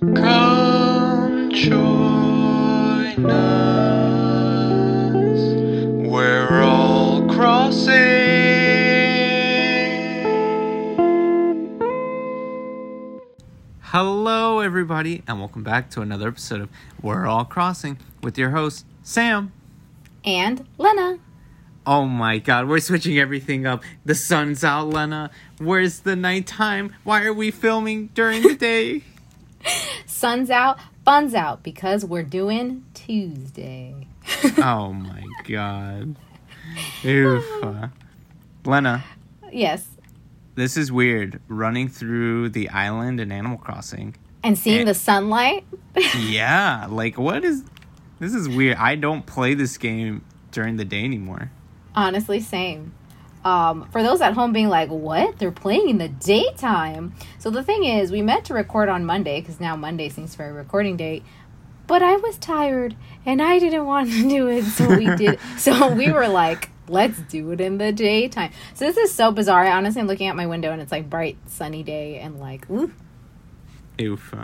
Come join us. We're all crossing. Hello, everybody, and welcome back to another episode of We're All Crossing with your host, Sam. and Lena. Oh my god, we're switching everything up. The sun's out, Lena. Where's the nighttime? Why are we filming during the day? Sun's out, fun's out because we're doing Tuesday. oh my god. Oof. Lena, yes. this is weird. Running through the island in Animal Crossing. And seeing Eh. the sunlight. Yeah, like what is. This is weird. I don't play this game during the day anymore. Honestly, same. Um, for those at home being like, what? They're playing in the daytime. So the thing is, we meant to record on Monday because now Monday seems for a recording date. But I was tired and I didn't want to do it, so we did. so we were like, let's do it in the daytime. So this is so bizarre. Honestly, I honestly am looking out my window and it's like bright, sunny day and like, ooh. Oof.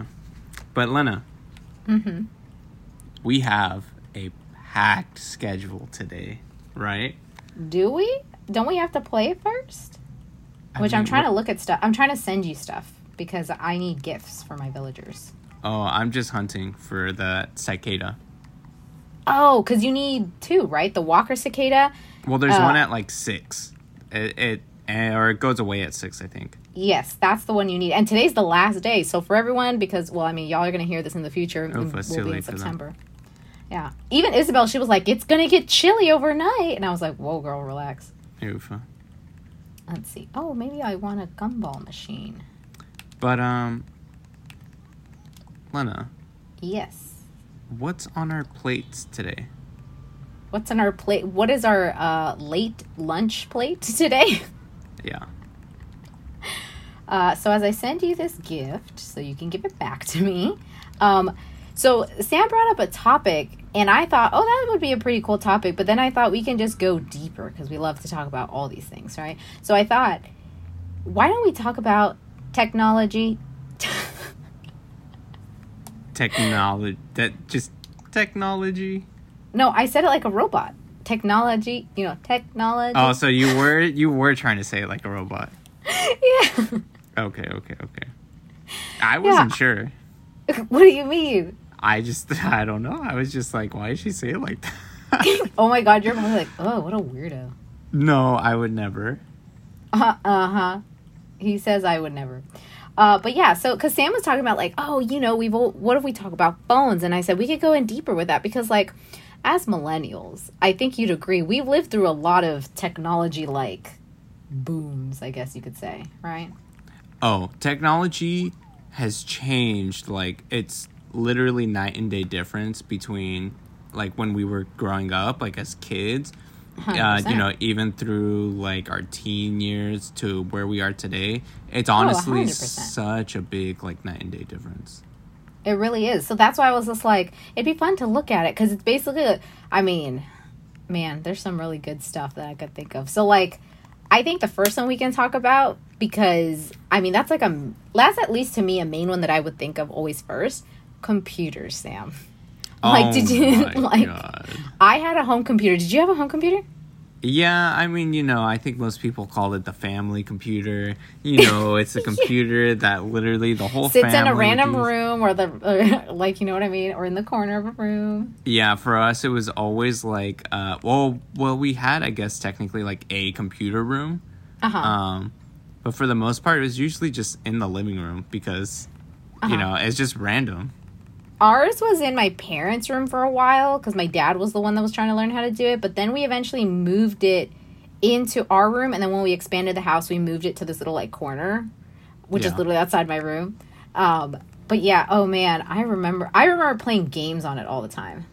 But Lena, Mm-hmm. we have a packed schedule today, right? Do we? Don't we have to play first? I Which I'm trying to look at stuff. I'm trying to send you stuff because I need gifts for my villagers. Oh, I'm just hunting for the cicada. Oh, because you need two, right? The Walker cicada. Well, there's Uh, one at like six. It, it eh, or it goes away at six, I think. Yes, that's the one you need. And today's the last day. So for everyone, because well, I mean, y'all are gonna hear this in the future. And it's we'll too be in late for them. September. Yeah. Even Isabelle, she was like, "It's gonna get chilly overnight," and I was like, "Whoa, girl, relax." Uh. Let's see. Oh, maybe I want a gumball machine. But um, Lena, Yes. what's on our plates today? What's on our plate? What is our uh, late lunch plate today? Yeah. Uh, so as I send you this gift, so you can give it back to me. Um, so Sam brought up a topic, and I thought, oh, that would be a pretty cool topic. But then I thought we can just go deeper because we love to talk about all these things, right? So I thought, why don't we talk about technology? Technology. That just technology. no, I said it like a robot. Technology, you know, technology. Oh, so you were you were trying to say it like a robot. yeah. Okay, okay, okay. I wasn't sure. what do you mean? I just I don't know. I was just like, why did she say it like that? Oh my God, you're probably like, oh, what a weirdo. no, I would never. Uh huh. He says I would never. Uh, but yeah, so because Sam was talking about like, oh, you know, we've all, what if we talk about phones? And I said we could go in deeper with that because like, as millennials, I think you'd agree we've lived through a lot of technology like booms, I guess you could say, right? Oh, technology has changed. Like it's literally night and day difference between like when we were growing up, like as kids. Uh, you know, even through like our teen years to where we are today, it's honestly 100%. such a big like night and day difference. It really is. So that's why I was just like, it'd be fun to look at it because it's basically, I mean, man, there's some really good stuff that I could think of. So like, I think the first one we can talk about because I mean that's like a that's at least to me a main one that I would think of always first. Computers, Sam. Like, oh did you- like- God. I had a home computer. Did you have a home computer? Yeah, I mean, you know, I think most people call it the family computer. You know, it's a computer that literally the whole Sits in a random uses. room or the or, like you know what I mean, or in the corner of a room. Yeah, for us it was always like uh well well we had I guess technically like a computer room. Uh huh. Um but for the most part it was usually just in the living room because you Uh-huh. know, it's just random. Ours was in my parents' room for a while because my dad was the one that was trying to learn how to do it. But then we eventually moved it into our room, and then when we expanded the house, we moved it to this little like corner, which is literally outside my room. Um, but yeah, oh man, I remember I remember playing games on it all the time.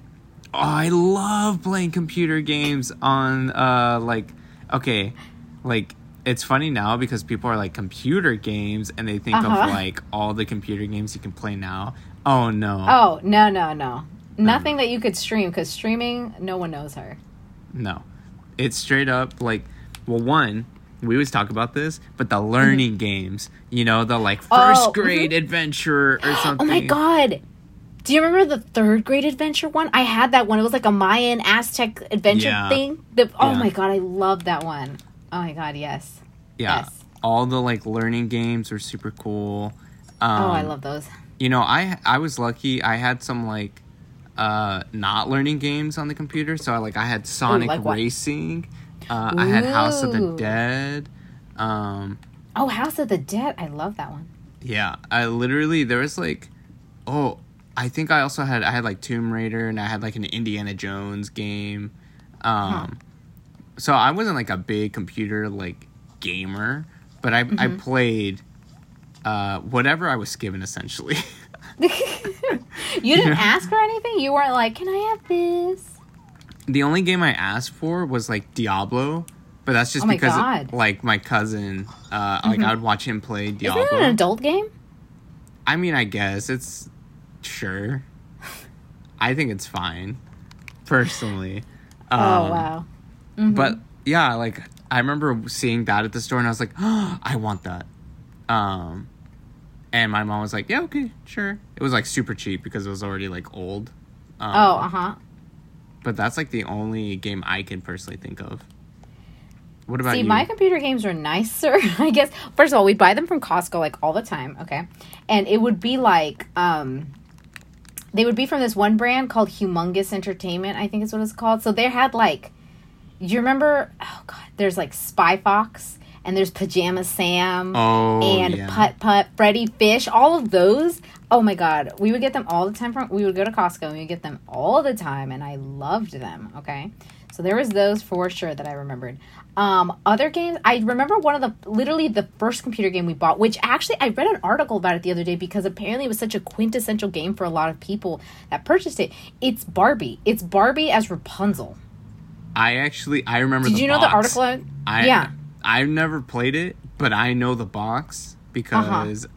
Oh, I love playing computer games on uh like okay, like it's funny now because people are like computer games and they think Uh-huh. of like all the computer games you can play now. Oh no. Oh no no no, nothing that you could stream because streaming, no one knows her. No. It's straight up like well one, we always talk about this, but the learning games, you know, the like Mm-hmm. Oh, first grade adventure or something. Oh my god. Do you remember the third grade adventure one? I had that one. It was like a Mayan Aztec adventure Yeah. thing. The, oh Yeah. my god, I love that one. Oh my god, yes. Yeah. Yes. All the like learning games were super cool. Um, oh, I love those. You know, I I was lucky. I had some like uh not learning games on the computer. So I like I had Sonic like? Racing. Uh, I had House of the Dead. Um, Oh, House of the Dead. I love that one. yeah, I literally there was like, oh, I think I also had I had like Tomb Raider and I had like an Indiana Jones game. Um, so I wasn't like a big computer like gamer, but I I Mm-hmm. played uh whatever I was given essentially. You didn't ask for anything? You weren't like, can I have this? the only game I asked for was like Diablo, but that's just Oh because. Mm-hmm. like my cousin, uh, like I would watch him play Diablo. Isn't it an adult game? I mean, I guess it's sure. I think it's fine, personally. oh, Um, wow. Mm-hmm. But yeah, like I remember seeing that at the store, and I was like, oh, I want that. Um, and my mom was like, Yeah, okay, sure. It was like super cheap because it was already like old. Um, Oh, uh huh. but that's like the only game I can personally think of. What about See, you? my computer games are nicer. I guess first of all, we buy them from Costco like all the time, okay? And it would be like um they would be from this one brand called Humongous Entertainment, I think is what it's called. So they had like you remember oh god, there's like Spy Fox and there's Pajama Sam oh, and yeah. Putt Putt, Freddy Fish, all of those. Oh my god, we would get them all the time from. We would go to Costco and we would get them all the time, and I loved them. Okay, so there was those for sure that I remembered. Um, other games, I remember one of the literally the first computer game we bought, which actually I read an article about it the other day because apparently it was such a quintessential game for a lot of people that purchased it. It's Barbie. It's Barbie as Rapunzel. I actually I remember. Did the you know the article? I, yeah. I've never played it, but I know the box because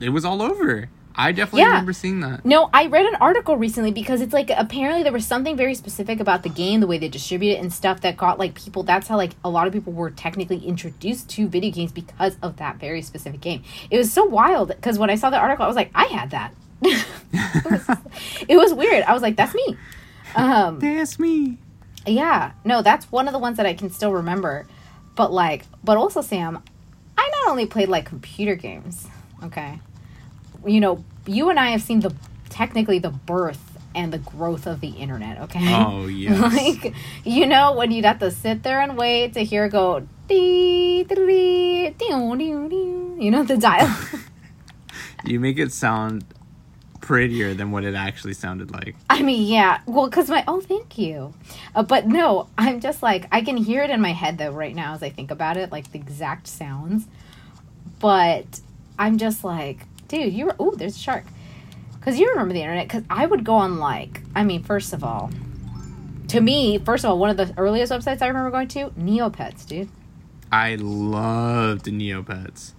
it was all over. I definitely Uh-huh. Yeah. remember seeing that. No, I read an article recently because it's like apparently there was something very specific about the game, the way they distribute it and stuff that got like people. That's how like a lot of people were technically introduced to video games because of that very specific game. It was so wild because when I saw the article, I was like, I had that. it, was, it was weird. I was like, that's me. Um, That's me. yeah, no, that's one of the ones that I can still remember. But like, but also Sam, I not only played like computer games. Okay, you know, you and I have seen the technically the birth and the growth of the internet. Okay. Oh yeah. like you know when you'd have to sit there and wait to hear go dee dee dee. You know the dial. you make it sound prettier than what it actually sounded like. I mean, yeah. Well, because my oh, thank you. Uh, but no, I'm just like I can hear it in my head though right now as I think about it, like the exact sounds. But I'm just like, dude, you were. Oh, there's a shark. Because you remember the internet. Because I would go on like, I mean, first of all, to me, first of all, one of the earliest websites I remember going to, Neopets, dude. I loved Neopets.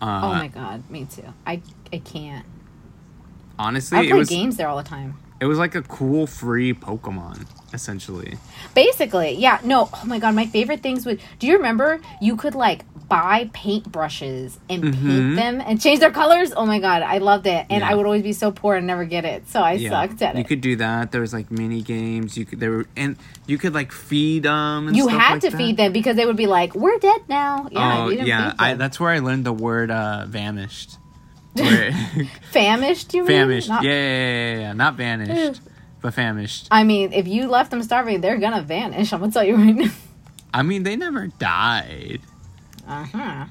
Uh, oh my god, me too. I I can't. Honestly, I play was games there all the time. it was like a cool free Pokemon essentially. Basically, yeah. No, oh my god, my favorite things would. Do you remember you could like buy paint brushes and paint Mhm. them and change their colors? Oh my god, I loved it, and Yeah. I would always be so poor and never get it, so I sucked at it. you could do that. There was like mini games. You could there were and you could like feed them. And You had like to that. feed them because they would be like, "We're dead now." Yeah, oh yeah, I, that's where I learned the word uh, vanished. Where, famished. You mean? famished. Yeah, yeah, yeah, yeah, not vanished, but famished. I mean, if you left them starving, they're gonna vanish. I'm gonna tell you right now. I mean, they never died. Uh huh.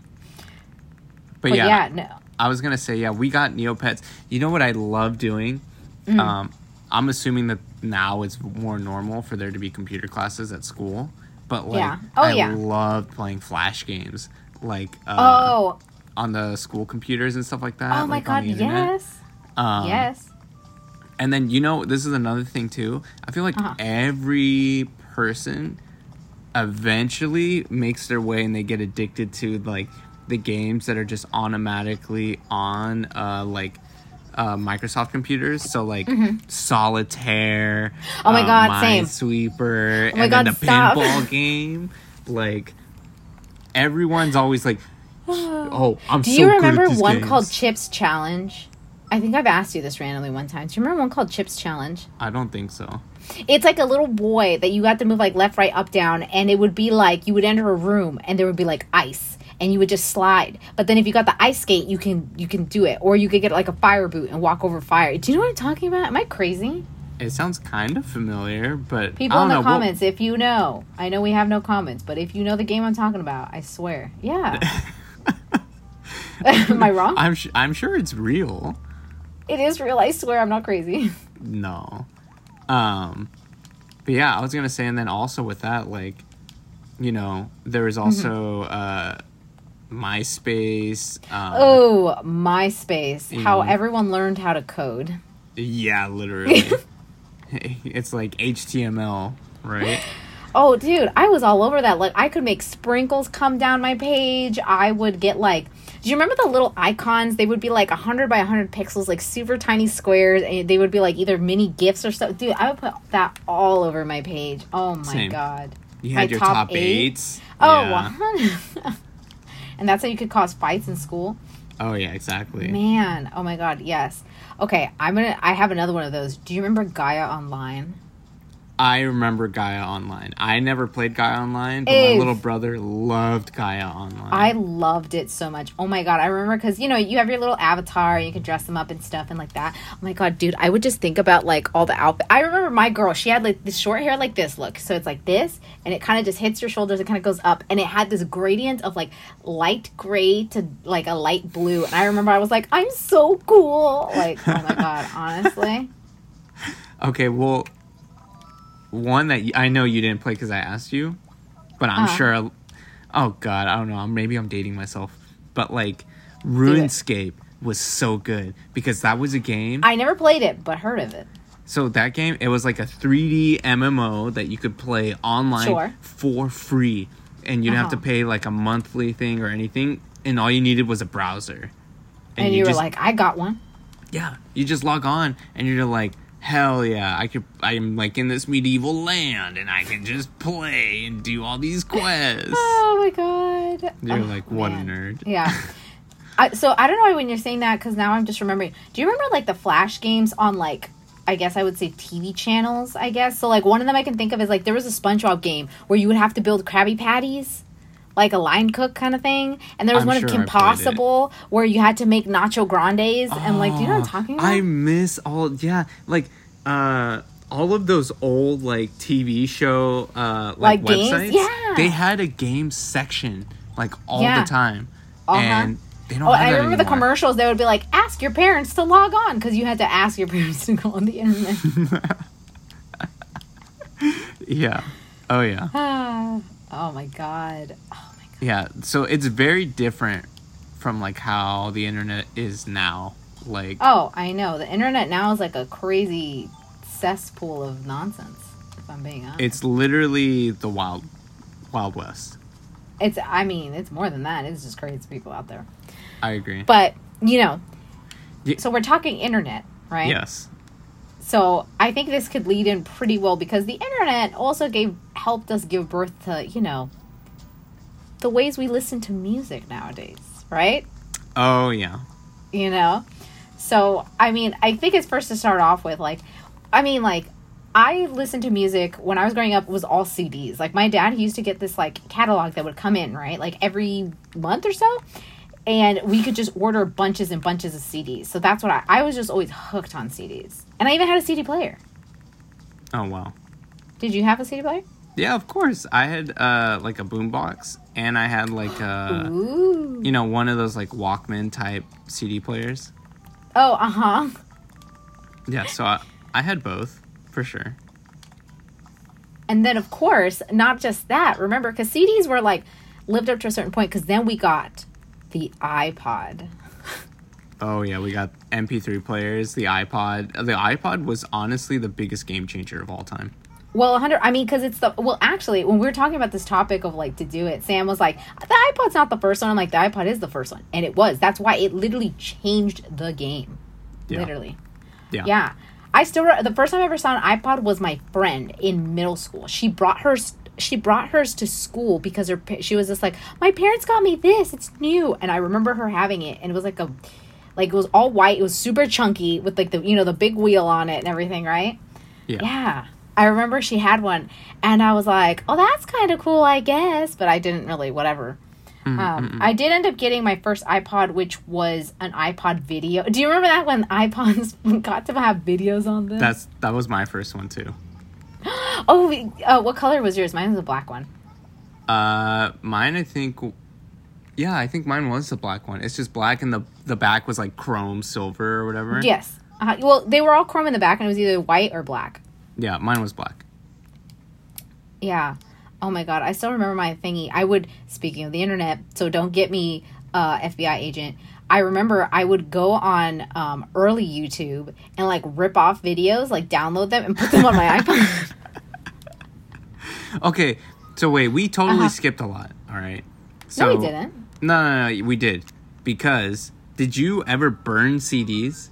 But, But yeah, yeah, no. I was gonna say yeah, we got Neopets. You know what I love doing? Mm. Um, I'm assuming that now it's more normal for there to be computer classes at school. But like, Yeah. Oh, I yeah. loved playing flash games, like uh, oh, on the school computers and stuff like that. oh my like, god, yes, Um, yes. And then you know, this is another thing too. I feel like Uh-huh. every person eventually makes their way and they get addicted to like the games that are just automatically on uh like uh, Microsoft computers, so like Solitaire. Mm-hmm. Oh my uh, God, same. Minesweeper, Oh my and God, then the stop. pinball game. Like, everyone's always like, "Oh, I'm Do so you good at remember these one games." called Chip's Challenge? I think I've asked you this randomly one time. Do you remember one called Chip's Challenge? I don't think so. It's like a little boy that you got to move like left, right, up, down, and it would be like you would enter a room and there would be like ice, and you would just slide. But then if you got the ice skate, you can you can do it, or you could get like a fire boot and walk over fire. Do you know what I'm talking about? Am I crazy? It sounds kind of familiar, but People I in don't the know. We'll- comments, if you know, I know we have no comments, but if you know the game I'm talking about, I swear, yeah. Am I wrong? I'm sh- I'm sure it's real. It is real. I swear, I'm not crazy. No. Um but yeah, I was gonna say and then also with that, like, you know, there was also uh MySpace. Um, Oh, MySpace. How Yeah. everyone learned how to code. Yeah, literally. it's like HTML, right? Oh, dude, I was all over that. Like, I could make sprinkles come down my page. I would get like, do you remember the little icons? They would be like 100 by 100 pixels, like super tiny squares, and they would be like either mini GIFs or stuff. Dude, I would put that all over my page. Oh my Same. god. You had My your top top, eight? eights. Oh, yeah. and that's how you could cause fights in school. Oh yeah, exactly. Man, oh my god, yes. Okay, I'm gonna. I have another one of those. Do you remember Gaia Online? I remember Gaia Online. I never played Gaia Online, but Ew. my little brother loved Gaia Online. I loved it so much. Oh my god, I remember because you know you have your little avatar, you can dress them up and stuff and like that. Oh my god, dude, I would just think about like all the outfit. I remember my girl; she had like this short hair like this look, so it's like this, and it kind of just hits your shoulders. It kind of goes up, and it had this gradient of like light gray to like a light blue. And I remember I was like, I'm so cool. Like, oh my god, honestly. Okay, well, one that I know you didn't play because I asked you, but I'm Uh-huh. sure. Oh God, I don't know. Maybe I'm dating myself, but like, RuneScape was so good because that was a game. I never played it, but heard of it. so that game, it was like a 3D MMO that you could play online Sure. for free, and you didn't have to Uh-huh. pay like a monthly thing or anything, and all you needed was a browser. And, you, were just- like, I got one. yeah, you just log on and you're like, hell yeah, I could. I'm like in this medieval land and I can just play and do all these quests. Oh my god. You're Oh, like, what man. a nerd. Yeah. I, so I don't know why when you're saying that because now I'm just remembering. Do you remember like the flash games on like I guess I would say TV channels? I guess so. Like one of them I can think of is like there was a SpongeBob game where you would have to build Krabby Patties, like a line cook kind of thing, and there was I'm one sure of Kim. Possible where you had to make nacho grandes and like do you know what I'm Oh, talking about? I miss all. Yeah, like uh, all of those old like TV show uh like, Like games? websites. Yeah. they had a game section like all Yeah. the time, Uh-huh. and they don't. Oh, I remember the commercials. They would be like, "Ask your parents to log on," because you had to ask your parents to go on the internet. Yeah. Oh yeah. Ah, oh my god. Oh my god. Yeah, so it's very different from like how the internet is now. Like Oh, I know. The internet now is like a crazy cesspool of nonsense. If I'm being honest, it's literally the wild wild west. it's. I mean, it's more than that. It's just crazy people out there. I agree. But you know, Ye- so we're talking internet, right? Yes. So I think this could lead in pretty well because the internet also gave helped us give birth to you know the ways we listen to music nowadays, right? Oh yeah. you know so i mean i think it's first to start off with like i mean like i listened to music when i was growing up was all cds like my dad he used to get this like catalog that would come in right like every month or so and we could just order bunches and bunches of cds so that's what i i was just always hooked on cds and i even had a cd player Oh wow. did you have a cd player Yeah, of course. I had uh like a boombox and I had like a ooh you know one of those like Walkman type CD players. oh uh-huh Yeah, so I, I had both for sure. And then, of course, not just that. Remember, because CDs were like lived up to a certain point. Because then we got the iPod. Oh yeah, we got MP3 players, the iPod. The iPod was honestly the biggest game changer of all time. Well, 100. I mean, because it's the well. Actually, when we were talking about this topic of like to do it, Sam was like, "The iPod's not the first one." I'm like, "The iPod is the first one," and it was. That's why it literally changed the game. Yeah. Literally. Yeah. Yeah. I still re- the first time I ever saw an iPod was my friend in middle school. She brought her she brought hers to school because her she was just like, my parents got me this. It's new, and I remember her having it, and it was like a, like it was all white. It was super chunky with like the you know the big wheel on it and everything, right? Yeah. Yeah. I remember she had one, and I was like, "Oh, that's kind of cool, I guess." But I didn't really, whatever. Mm, Um, I did end up getting my first iPod, which was an iPod video. Do you remember that when iPods got to have videos on them? That's that was my first one too. Oh, uh, what color was yours? Mine was a black one. Uh, mine I think. Yeah, I think mine was the black one. It's just black, and the the back was like chrome silver or whatever. Yes. Uh, well, they were all chrome in the back, and it was either white or black. Yeah, mine was black. Yeah. Oh my god, I still remember my thingy. I would speaking of the internet, so don't get me uh FBI agent. I remember I would go on um early YouTube and like rip off videos, like download them and put them on my iPhone. Okay, so wait, we totally Uh-huh. skipped a lot. All right. So, no, we didn't. No, no, no, we did because did you ever burn CDs?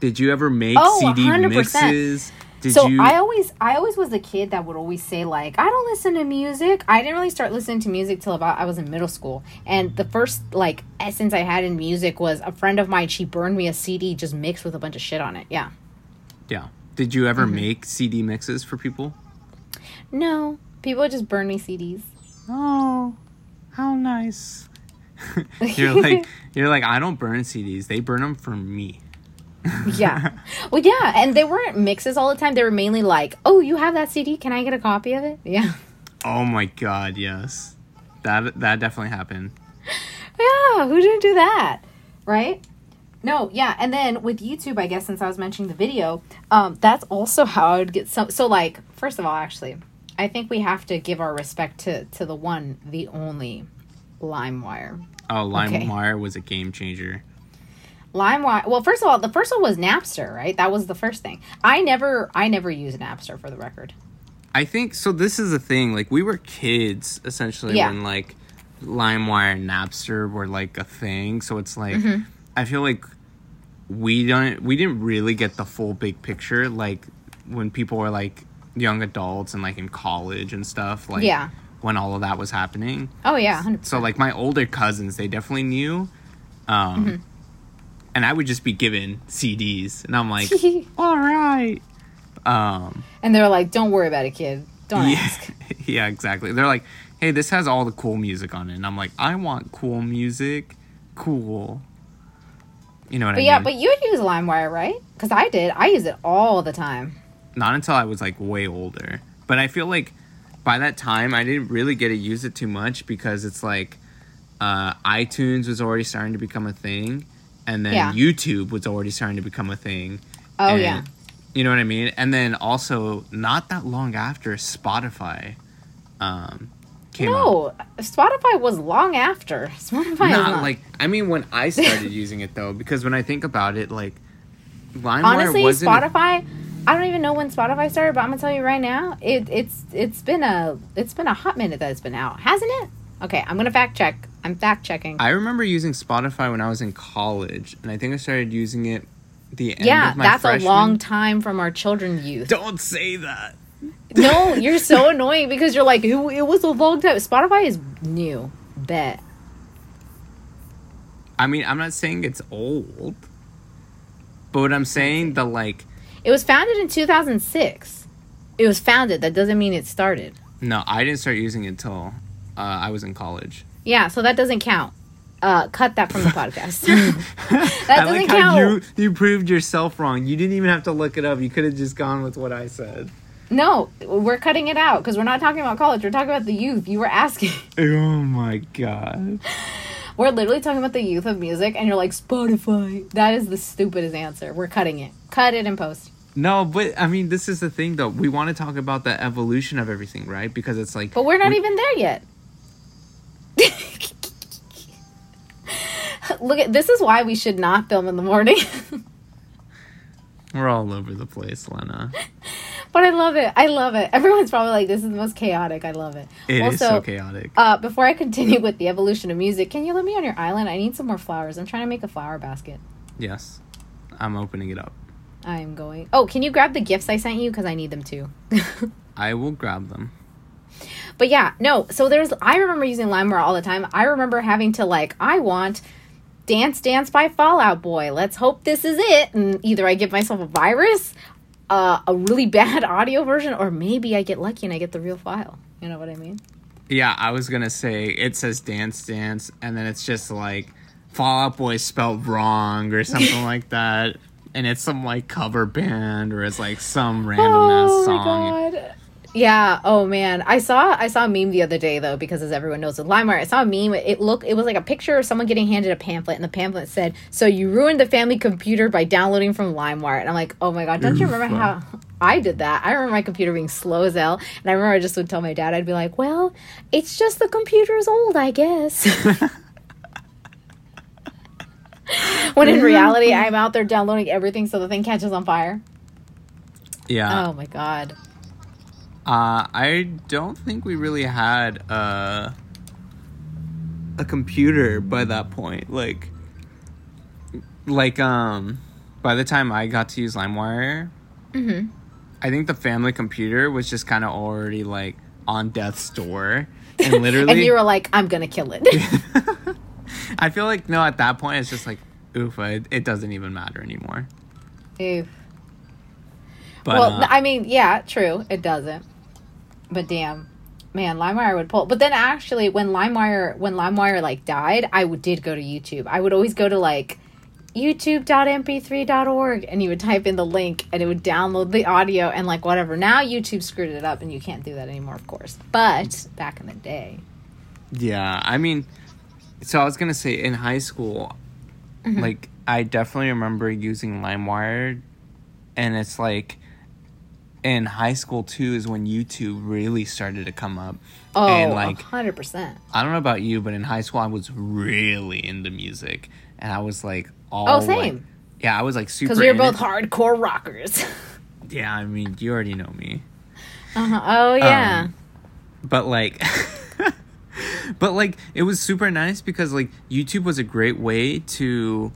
Did you ever make Oh, CD 100%. mixes? Did so you? I always I always was the kid that would always say like I don't listen to music. I didn't really start listening to music till about I was in middle school. And the first like essence I had in music was a friend of mine she burned me a CD just mixed with a bunch of shit on it. Yeah. yeah. Did you Mm-hmm. ever make CD mixes for people? No, people just burn me CDs. Oh, how nice. you're like you're like I don't burn CDs. They burn them for me. Yeah. well, yeah, and they weren't mixes all the time. They were mainly like, "Oh, you have that CD? Can I get a copy of it?" Yeah. Oh my god, yes. That that definitely happened. Yeah, who didn't do that? Right? No, yeah, and then with YouTube, I guess since I was mentioning the video, um, that's also how I would get some. So, like, first of all, actually, I think we have to give our respect to to the one, the only, LimeWire. Oh, Okay. LimeWire was a game changer. LimeWire. Well, first of all, the first one was Napster, right? That was the first thing. I never, I never used Napster for the record. I think so. This is the thing. Like we were kids essentially Yeah. when like LimeWire and Napster were like a thing. So it's like Mm-hmm. I feel like we don't we didn't really get the full big picture. Like when people were like young adults and like in college and stuff. Like Yeah. when all of that was happening. Oh yeah, 100%. So like my older cousins, they definitely knew. Um, Mm-hmm. And I would just be given CDs, and I'm like, all right. Um, and they're like, "Don't worry about it, kid. Don't yeah, ask." yeah, exactly. They're like, hey, this has all the cool music on it, and I'm like, I want cool music, cool. You know what But I yeah, mean? but yeah, but you use LimeWire, right? Because I did. I use it all the time. Not until I was like way older. But I feel like by that time I didn't really get to use it too much because it's like uh, iTunes was already starting to become a thing, and then Yeah. YouTube was already starting to become a thing. Oh And- yeah. You know what I mean? And then also not that long after Spotify um came out. No, Spotify was long after. Spotify Not not. like I mean when I started using it though, because when I think about it, like LimeWire honestly, wasn't Spotify. I don't even know when Spotify started, but I'm gonna tell you right now, it, it's it's been a it's been a hot minute that it's been out, hasn't it? Okay, I'm gonna fact check. I'm fact checking. I remember using Spotify when I was in college, and I think I started using it the end Yeah, of my that's freshman. a long time from our children's youth. Don't say that. no, you're so annoying because you're like, it, it was a long time. Spotify is new. Bet. I mean, I'm not saying it's old, but what I'm saying the like It was founded in 2006. It was founded. That doesn't mean it started. no, I didn't start using it until uh, I was in college. Yeah, so that doesn't count. Uh, cut that from the podcast. that I doesn't like count. you you proved yourself wrong. You didn't even have to look it up. You could have just gone with what I said. No, we're cutting it out because we're not talking about college. We're talking about the youth. You were asking. Oh my god. We're literally talking about the youth of music, and you're like Spotify. That is the stupidest answer. We're cutting it. Cut it and post. No, but I mean, this is the thing though. We want to talk about the evolution of everything, right? Because it's like But we're not we- even there yet. Look at this is why we should not film in the morning. we're all over the place, Lena. but I love it. I love it. Everyone's probably like, this is the most chaotic. I love it. It is also, so chaotic. Uh, before I continue with the evolution of music, can you let me on your island? I need some more flowers. I'm trying to make a flower basket. yes, I'm opening it up. I'm going. Oh, can you grab the gifts I sent you? Because I need them too. I will grab them. But yeah, no. So there's. I remember using LimeWire all the time. I remember having to like. I want Dance Dance by Fall Out Boy. Let's hope this is it. And either I give myself a virus, uh, a really bad audio version, or maybe I get lucky and I get the real file. You know what I mean? Yeah, I was gonna say it says Dance Dance, and then it's just like Fall Out Boy spelled wrong or something like that, and it's some like cover band or it's like some random ass Oh song. my god. Yeah. Oh man. I saw I saw a meme the other day though because as everyone knows with LimeWire, I saw a meme. It looked it was like a picture of someone getting handed a pamphlet, and the pamphlet said, "So you ruined the family computer by downloading from LimeWire." And I'm like, oh my god, don't you remember how I did that? I remember my computer being slow as hell, and I remember I just would tell my dad, I'd be like, "Well, it's just the computer's old, I guess." when in reality, I'm out there downloading everything so the thing catches on fire. Yeah, Oh my god. uh, I don't think we really had a a computer by that point. Like, like um, by the time I got to use LimeWire, Mm-hmm. I think the family computer was just kind of already like on death's door, and literally, And you were like, I'm gonna kill it. I feel like no, at that point it's just like, oof, it, it doesn't even matter anymore. Oof. But well, uh, I mean, yeah, true, it doesn't. But damn, man, LimeWire would pull. But then actually, when LimeWire when LimeWire like died, I would, did go to YouTube. I would always go to like youtube.mp3.org and you would type in the link and it would download the audio and like whatever. Now YouTube screwed it up and you can't do that anymore, of course. But back in the day, yeah, I mean, so I was gonna say in high school, Mm-hmm. like I definitely remember using LimeWire, and it's like. In high school too is when YouTube really started to come up, oh, and like 100%. I don't know about you, but in high school I was really into music, and I was like all Oh, like- same. yeah, I was like super. Because we were both hardcore rockers. Yeah, I mean, you already know me. uh-huh. Oh, yeah. Um, but like but like it was super nice because like youtube was a great way to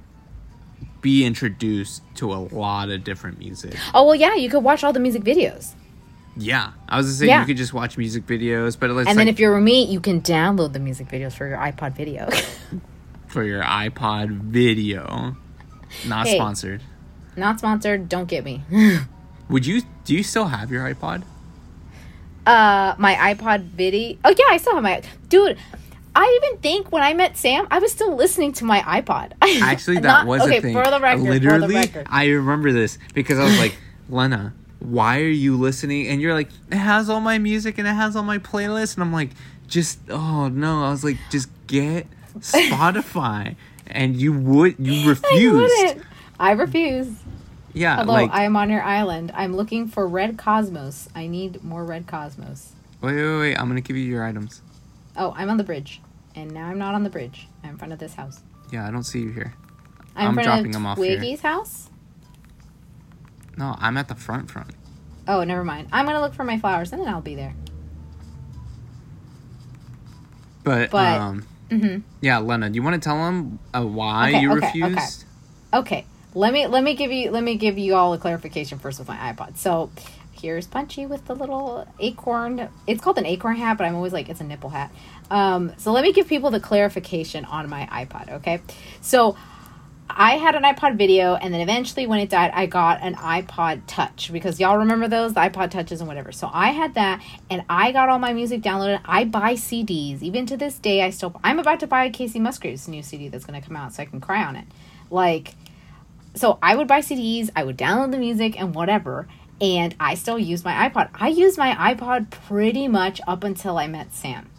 be introduced to a lot of different music oh, well, yeah, you could watch all the music videos. yeah i was gonna say Yeah. you could just watch music videos but and like then if you're me, you can download the music videos for your iPod video. for your ipod video not Hey. sponsored Not sponsored. Don't get me. would you do you still have your ipod Uh, my iPod video. Oh yeah, I still have my dude. I even think when I met Sam, I was still listening to my iPod. actually that Not- was okay, a thing For the record, literally for the record. i remember this because i was like lena why are you listening and you're like it has all my music and it has all my playlists and i'm like just oh no i was like just get spotify and you would you I refused wouldn't. I refuse. yeah Hello, like I am on your island. I'm looking for Red Cosmos. I need more Red Cosmos. wait wait wait i'm gonna give you your items Oh, I'm on the bridge, and now I'm not on the bridge. I'm in front of this house. yeah i don't see you here I'm, I'm front dropping of them off here. Twiggy's house. no i'm at the front front Oh, never mind. I'm gonna look for my flowers, and then I'll be there. but, But- um hmm yeah lena do you want to tell them uh, why Okay, you okay, okay. refused Okay, let me let me give you let me give you all a clarification first with my iPod. So here's Punchy with the little acorn. It's called an acorn hat, but I'm always like it's a nipple hat. Um, so let me give people the clarification on my iPod. Okay, so I had an iPod video, and then eventually, when it died, I got an iPod Touch because y'all remember those, the iPod Touches and whatever. So I had that, and I got all my music downloaded. I buy CDs, even to this day. I still, I'm about to buy Kacey Musgraves' new CD that's going to come out, so I can cry on it. Like, so I would buy CDs, I would download the music and whatever, and I still use my iPod. I used my iPod pretty much up until I met Sam.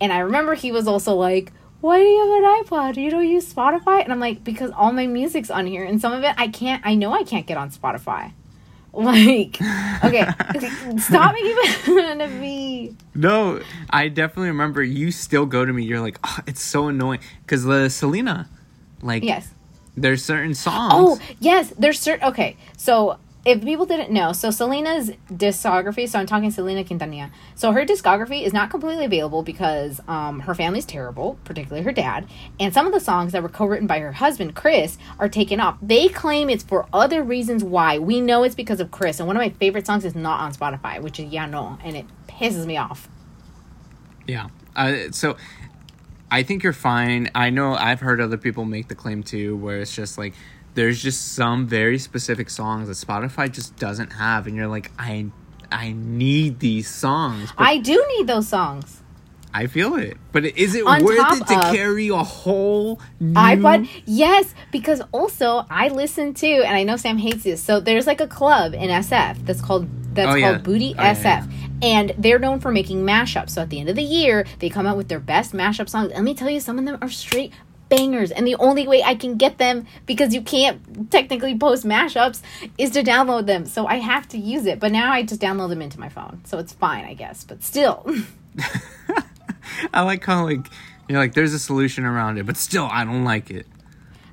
And I remember he was also like, Why do you have an iPod? You don't use Spotify? And I'm like, Because all my music's on here, and some of it I can't, I know I can't get on Spotify. Like, okay, stop making fun of me. No, I definitely remember you still go to me. You're like, oh, it's so annoying because the Selena, like, Yes. there's certain songs. Oh, yes. There's certain. Okay, so if people didn't know, so Selena's discography. So I'm talking Selena Quintanilla. So her discography is not completely available because um, her family's terrible, particularly her dad, and some of the songs that were co-written by her husband Chris are taken off. They claim it's for other reasons. Why? We know it's because of Chris. And one of my favorite songs is not on Spotify, which is Yeah No, and it pisses me off. Yeah. Uh, so I think you're fine. I know I've heard other people make the claim too, where it's just like there's just some very specific songs that Spotify just doesn't have, and you're like, I, I need these songs. But I do need those songs. I feel it. But is it On worth it to of- carry a whole new... iPod. Yes, because also I listen to, and I know Sam hates this. So there's like a club in SF that's called that's Oh, called yeah. Bootie Oh, yeah, SF. And they're known for making mashups. So at the end of the year, they come out with their best mashup songs. Let me tell you, some of them are straight bangers. And the only way I can get them, because you can't technically post mashups, is to download them. So I have to use it. But now I just download them into my phone. So it's fine, I guess. But still. I like how like you're like there's a solution around it, but still I don't like it.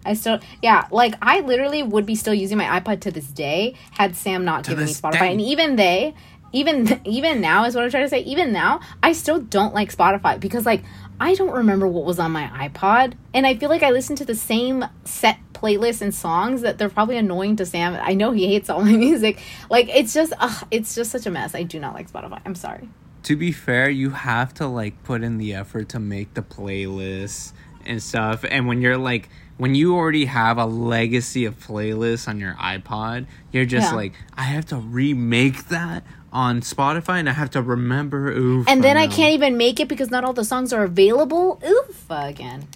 I still, yeah, like I literally would be still using my iPod to this day had Sam not given me Spotify. day. And even they, even even now is what I'm trying to say. Even now, I still don't like Spotify because like I don't remember what was on my iPod, and I feel like I listen to the same set playlists and songs that they're probably annoying to Sam. I know he hates all my music. Like it's just, ugh, it's just such a mess. I do not like Spotify. I'm sorry. To be fair, you have to like put in the effort to make the playlists and stuff. And when you're like when you already have a legacy of playlists on your iPod, you're just Yeah. like, I have to remake that on Spotify and I have to remember oof. And then I can't even make it because not all the songs are available. Oof again.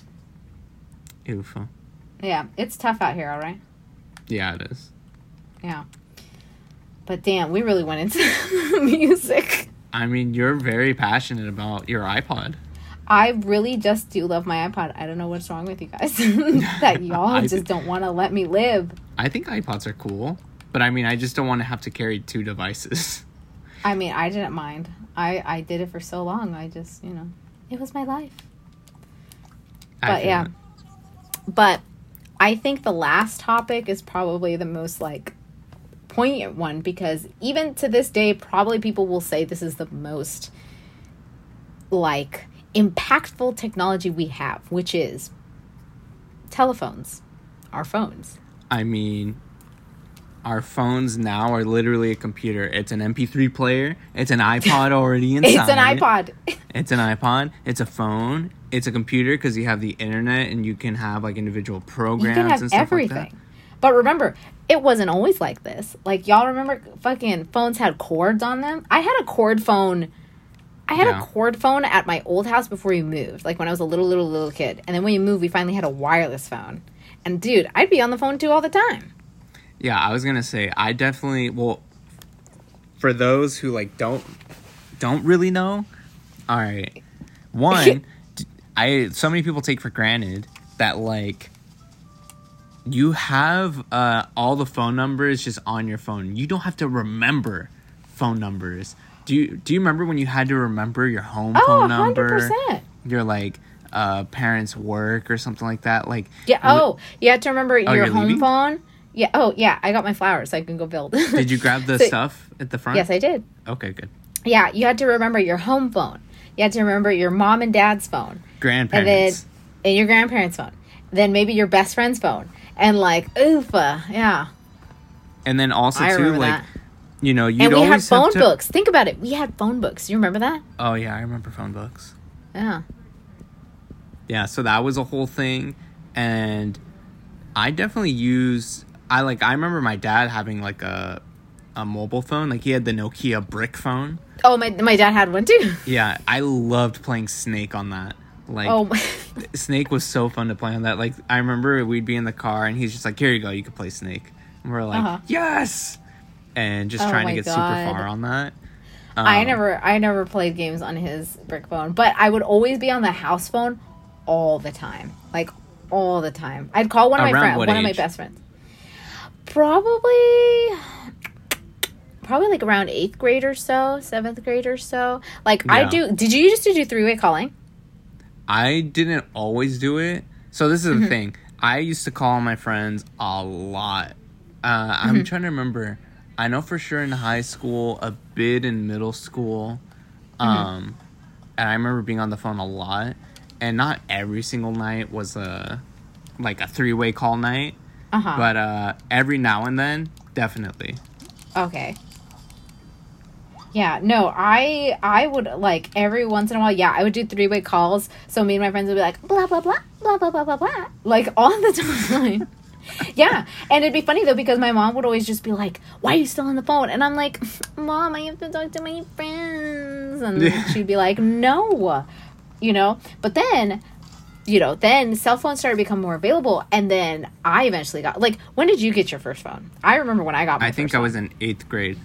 Oof. Yeah, it's tough out here. All right. Yeah, it is. Yeah. But damn, we really went into music. I mean, you're very passionate about your iPod. I really just do love my iPod. I don't know what's wrong with you guys. that y'all just don't want to let me live. I think iPods are cool, but I mean, I just don't want to have to carry two devices. I mean, I didn't mind. I I did it for so long. I just, you know, it was my life. I But yeah. it. But I think the last topic is probably the most like poignant one because even to this day, probably people will say this is the most like impactful technology we have, which is telephones, our phones. I mean, our phones now are literally a computer. It's an MP3 player. It's an iPod already inside. It's an iPod. It's an iPod. It's a phone. It's a computer because you have the internet and you can have like individual programs. You can have and stuff everything. like that. But remember, it wasn't always like this. Like y'all remember fucking phones had cords on them? I had a cord phone. I had Yeah. a cord phone at my old house before we moved, like when I was a little little little kid. And then when you moved, we finally had a wireless phone. And dude, I'd be on the phone too all the time. Yeah, I was gonna say I definitely well. For those who like don't don't really know, all right. One, I so many people take for granted that like you have uh, all the phone numbers just on your phone. You don't have to remember phone numbers. Do you do you remember when you had to remember your home Oh, phone 100%. number? Your like uh parents' work or something like that. Like Yeah. Oh, you had to remember your home leaving? phone. Yeah. Oh, yeah. I got my flowers so I can go build. did you grab the So- stuff at the front? Yes, I did. Okay, good. Yeah, you had to remember your home phone. You had to remember your mom and dad's phone. and then Grandparents. and your grandparents' phone, then maybe your best friend's phone, and like oofa, uh, yeah. And then also I too, like that. you know, you'd And we had phone to- books. Think about it. We had phone books. You remember that? Oh yeah, I remember phone books. Yeah. Yeah, so that was a whole thing, and I definitely use. I like. I remember my dad having like a a mobile phone. Like he had the Nokia brick phone. Oh, my my dad had one too. Yeah, I loved playing Snake on that. Like Oh, my, Snake was so fun to play on that. Like I remember we'd be in the car and he's just like, "Here you go, you can play Snake." And we're like, Uh-huh. "Yes!" And just Oh trying to get God. super far on that. I Um, never I never played games on his brick phone, but I would always be on the house phone all the time, like all the time. I'd call one of my friends, one of my best friends. Probably. Probably like around eighth grade or so, seventh grade or so. Like I do. Did you used to do three way calling? I didn't always do it. So this is Mm-hmm. the thing. I used to call my friends a lot. Uh, I'm Mm-hmm. trying to remember. I know for sure in high school, a bit in middle school. Mm-hmm. Um, and I remember being on the phone a lot. And not every single night was a like a three way call night, Uh huh. but uh, every now and then, definitely. Okay. Yeah, no, I I would like every once in a while. Yeah, I would do three way calls. So me and my friends would be like blah blah blah blah blah blah blah blah, like all the time. yeah, and it'd be funny though because my mom would always just be like, "Why are you still on the phone?" And I'm like, "Mom, I have to talk to my friends," and Yeah. she'd be like, "No," you know. But then, you know, then cell phones started to become more available, and then I eventually got like, when did you get your first phone? I remember when I got. My I think I was in eighth grade.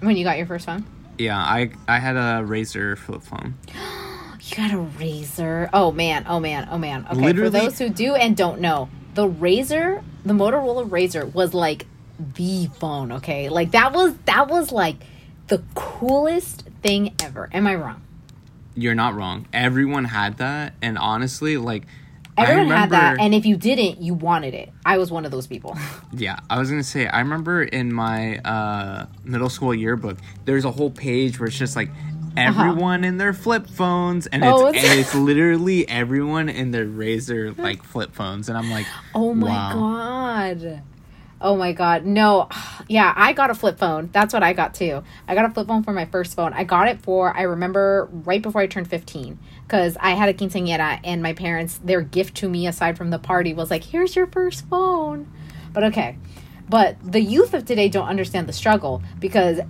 when you got your first phone. Yeah, I I had a Razr flip phone. You got a razor. Oh man, oh man, oh man. Okay, Literally- for those who do and don't know, the razor, the Motorola Razr was like the phone, okay? Like that was that was like the coolest thing ever. Am I wrong? You're not wrong. Everyone had that, and honestly, like I Everyone had that, and if you didn't, you wanted it. I was one of those people. Yeah, I was gonna say. I remember in my uh, middle school yearbook, there's a whole page where it's just like everyone in their flip phones, and it's, Uh-huh. Oh, and it's- it's literally everyone in their Razr like flip phones, and I'm like, Oh my Wow. god. Oh my god. No. Yeah, I got a flip phone. That's what I got too. I got a flip phone for my first phone. I got it for I remember right before I turned 15 cuz I had a quinceañera and my parents their gift to me aside from the party was like, "Here's your first phone." But okay. But the youth of today don't understand the struggle because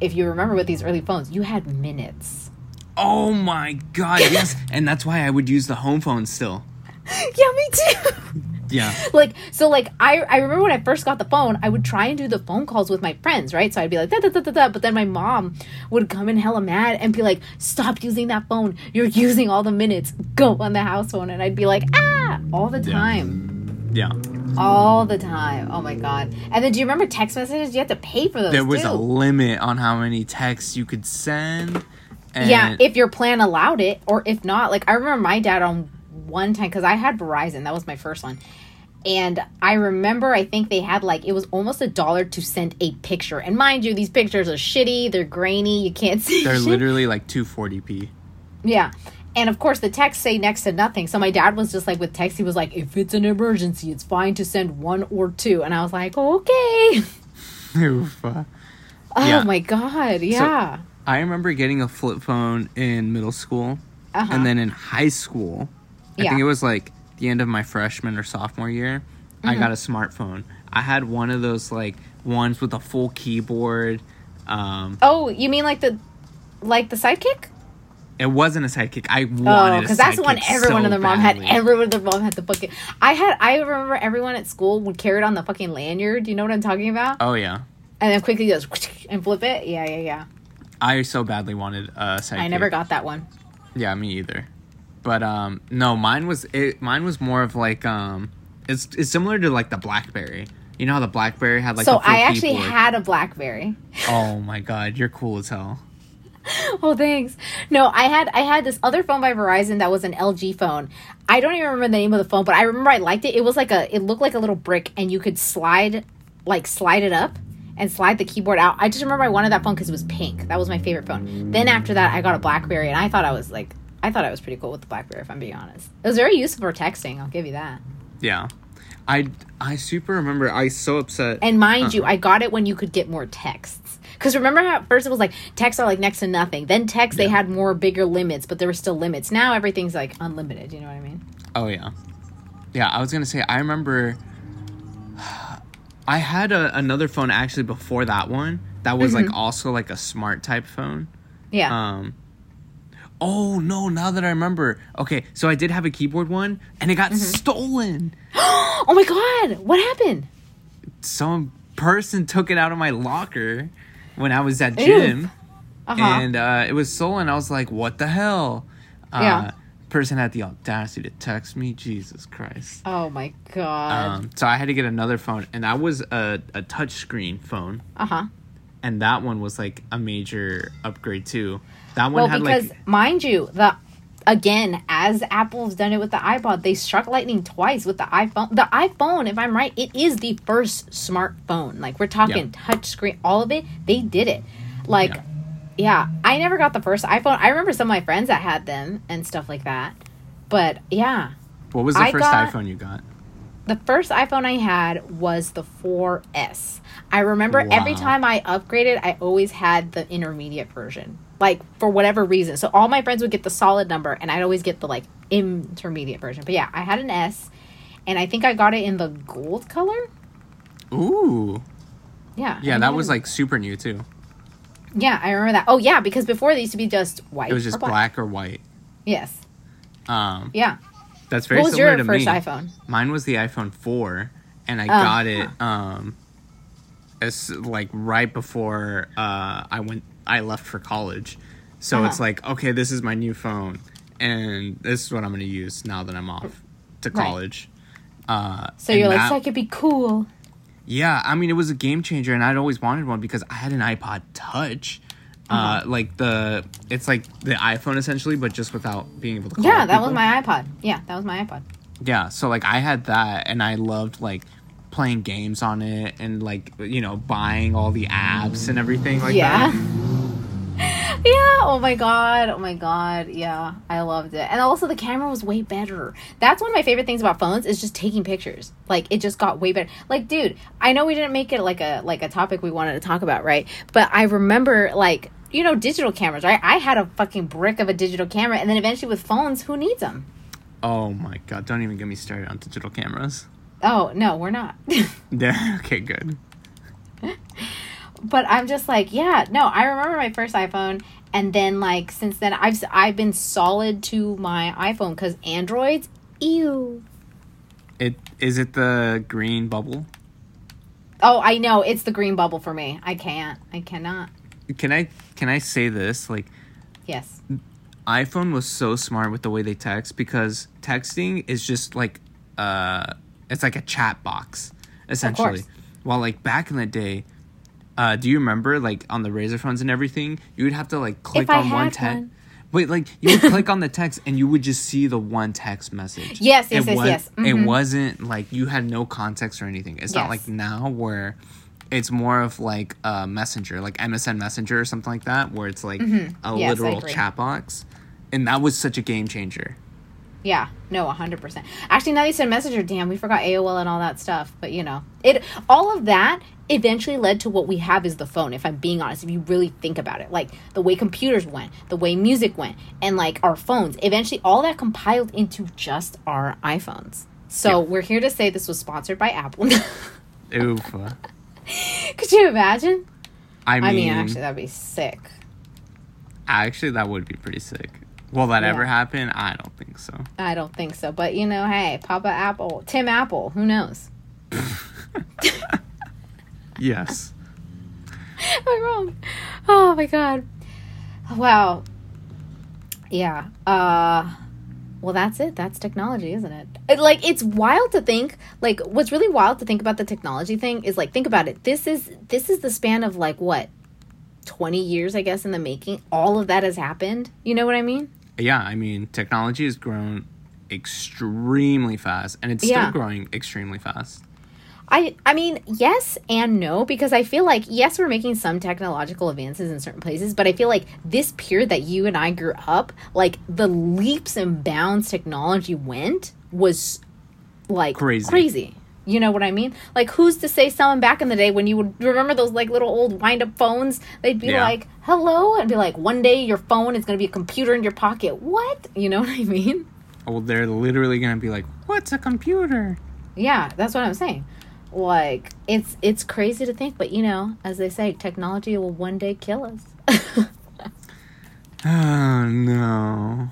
if you remember with these early phones, you had minutes. oh my god, yes, and that's why I would use the home phone still. yeah, me too. Yeah, like so like I, I remember when i first got the phone i would try and do the phone calls with my friends right so i'd be like da, da, da, da, da, but then my mom would come in hella mad and be like stop using that phone you're using all the minutes go on the house phone and i'd be like ah all the Yeah. time yeah. all the time oh my god and then do you remember text messages you had to pay for those There was too. a limit on how many texts you could send. And yeah if your plan allowed it or if not like i remember my dad on one time because i had verizon that was my first one and i remember i think they had like it was almost a dollar to send a picture and mind you these pictures are shitty they're grainy you can't see they're shit. literally like 240p. yeah and of course the texts say next to nothing so my dad was just like with text he was like if it's an emergency it's fine to send one or two and i was like okay Oof. uh, oh Yeah. my god yeah I remember getting a flip phone in middle school, uh-huh. and then in high school, I Yeah. think it was like the end of my freshman or sophomore year, Mm-hmm. I got a smartphone. I had one of those like ones with a full keyboard. Um, oh you mean like the like the sidekick it wasn't a sidekick. I wanted Oh, because that's the one everyone so and their mom had. Everyone and their mom had the fucking. I had. I remember everyone at school would carry it on the fucking lanyard. You know what I'm talking about? oh yeah, And then quickly goes and flip it. Yeah, yeah, yeah. I so badly wanted a sidekick. I never got that one. Yeah, me either. But um, no, mine was it. Mine was more of like um, it's it's similar to like the BlackBerry. You know how the BlackBerry had like so I actually keyboard? had a BlackBerry. Oh my god, you're cool as hell. Oh, thanks. No, I had I had this other phone by Verizon that was an LG phone. I don't even remember the name of the phone, but I remember I liked it. It was like a. It looked like a little brick, and you could slide, like slide it up. And slide the keyboard out. I just remember I wanted that phone because it was pink. That was my favorite phone. Then after that, I got a BlackBerry, and I thought I was like, I thought I was pretty cool with the BlackBerry. If I'm being honest, it was very useful for texting. I'll give you that. Yeah, I I super remember. I was so upset. And mind you, I got it when you could get more texts. Because remember how at first it was like texts are like next to nothing. Then text they Yeah. had more bigger limits, but there were still limits. Now everything's like unlimited. You know what I mean? oh yeah, yeah. I was gonna say I remember. I had a, another phone actually before that one that was Mm-hmm. like also like a smart type phone. Yeah. Um. Oh no! Now that I remember, okay, so I did have a keyboard one, and it got Mm-hmm. stolen. oh my god! What happened? Some person took it out of my locker when I was at gym, Uh huh. and uh, it was stolen. I was like, "What the hell?" Uh, Yeah. Person had the audacity to text me. Jesus Christ. Oh my god. Um, so I had to get another phone, and that was a a touchscreen phone, uh huh. and that one was like a major upgrade too. That one Well, had because like mind you, the again as Apple's done it with the iPod, they struck lightning twice with the iPhone. The iPhone, if I'm right, it is the first smartphone. Like we're talking touch screen, all of it. They did it. Like, Yeah. yeah. I never got the first iPhone. I remember some of my friends that had them and stuff like that. But yeah, what was the I first got- iPhone you got? the first iPhone I had was the 4S. I remember every time I upgraded, I always had the intermediate version. Like for whatever reason. So all my friends would get the solid number and I'd always get the like intermediate version. But yeah, I had an S and I think I got it in the gold color. Ooh. Yeah. Yeah, that was like super new too. Yeah, I remember that. Oh yeah, because before they used to be just white. It was or just black or white. Yes. Um, Yeah. that's very what was similar your to first me. iPhone? Mine was the iPhone 4, and I Oh, got it um, as like right before uh, I went. I left for college, so Uh-huh. it's like okay, this is my new phone, and this is what I'm going to use now that I'm off to Right. college. Uh, So you're like, that- so I could be cool. yeah, I mean, it was a game changer, and I'd always wanted one because I had an iPod Touch. uh Uh-huh. like the, it's like the iPhone essentially, but just without being able to. Call Yeah, that was my iPod. Yeah, that was my iPod. Yeah, so like I had that, and I loved like playing games on it, and like you know buying all the apps and everything like yeah. that. yeah. Oh my god. Oh my god. Yeah, I loved it. And also the camera was way better. That's one of my favorite things about phones is just taking pictures. Like it just got way better. Like, dude, I know we didn't make it like a like a topic we wanted to talk about, right? But I remember like you know digital cameras, right? I had a fucking brick of a digital camera, and then eventually with phones, who needs them? Oh my god! Don't even get me started on digital cameras. Oh no, we're not. Yeah. okay. Good. But I'm just like, yeah, no, I remember my first iPhone, and then like since then, I've I've been solid to my iPhone because Androids, ew. It is it the green bubble? Oh, I know it's the green bubble for me. I can't. I cannot. Can I can I say this like? Yes. iPhone was so smart with the way they text because texting is just like uh it's like a chat box essentially. While like back in the day, uh do you remember like on the razor phones and everything, you would have to like click I on one text. Wait, like you would click on the text and you would just see the one text message. Yes, yes, it yes, was, yes. It Mhm. wasn't like you had no context or anything. It's not like now where it's more of like a messenger, like MSN Messenger or something like that, where it's like a Mm-hmm. Yes, literal chat box. And that was such a game changer. Yeah. No, hundred percent. Actually, now they said Messenger. Damn, we forgot AOL and all that stuff. But you know, it all of that eventually led to what we have is the phone. If I'm being honest, if you really think about it, like the way computers went, the way music went, and like our phones, eventually all that compiled into just our iPhones. So Yeah. we're here to say this was sponsored by Apple. Oof. Could you imagine? I mean, I mean, actually, that'd be sick. actually, that would be pretty sick. Will that ever happen? I don't think so. I don't think so, but you know, hey, Papa Apple, Tim Apple, who knows? Yes. Am I wrong? Oh my god. Wow. Yeah. Uh well that's it. That's technology, isn't it? it? Like it's wild to think like what's really wild to think about the technology thing is like think about it. This is this is the span of like what 20 years I guess in the making. All of that has happened. You know what I mean? Yeah, I mean, technology has grown extremely fast, and it's Yeah. still growing extremely fast. I I mean, yes and no because I feel like yes, we're making some technological advances in certain places, but I feel like this period that you and I grew up, like the leaps and bounds technology went was like Crazy. Crazy. You know what I mean? Like who's to say someone back in the day when you would remember those like little old wind up phones? They'd be Yeah. like, "Hello," and be like, "One day your phone is going to be a computer in your pocket." What? You know what I mean? Well, they're literally gonna be like, "What's a computer?" Yeah, that's what I'm saying. Like it's it's crazy to think, but you know, as they say, technology will one day kill us. Oh no!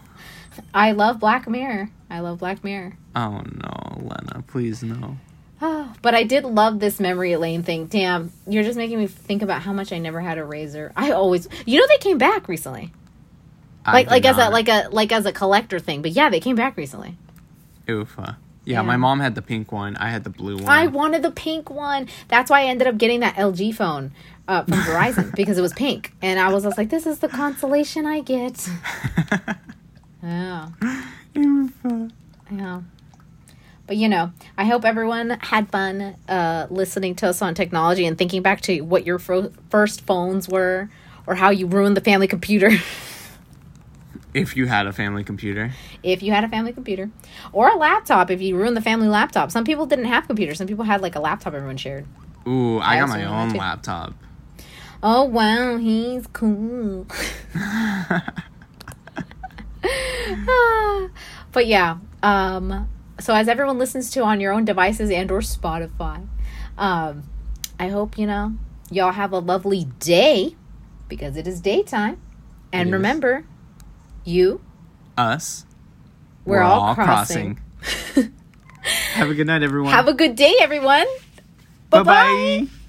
I love Black Mirror. I love Black Mirror. Oh no, Lena, please no. but I did love this memory lane thing. Damn, you're just making me think about how much I never had a razor. I always, you know, they came back recently, I like like as a like a like as a collector thing. But yeah, they came back recently. Oofa. Yeah, Yeah. my mom had the pink one. I had the blue one. I wanted the pink one. That's why I ended up getting that LG phone uh, from Verizon because it was pink, and I was just like, "This is the consolation I get." Yeah, Oofa. yeah. But you know, I hope everyone had fun uh, listening to us on technology and thinking back to what your fro- first phones were, or how you ruined the family computer. If you had a family computer. if you had a family computer or a laptop if you ruined the family laptop some people didn't have computers some people had like a laptop everyone shared Ooh, I, I got my own laptop. oh wow he's cool but yeah um so as everyone listens to on your own devices and or spotify um i hope you know y'all have a lovely day because it is daytime and is. remember you Us. we're, all, crossing, Have a good night, everyone. have a good day everyone Bye bye.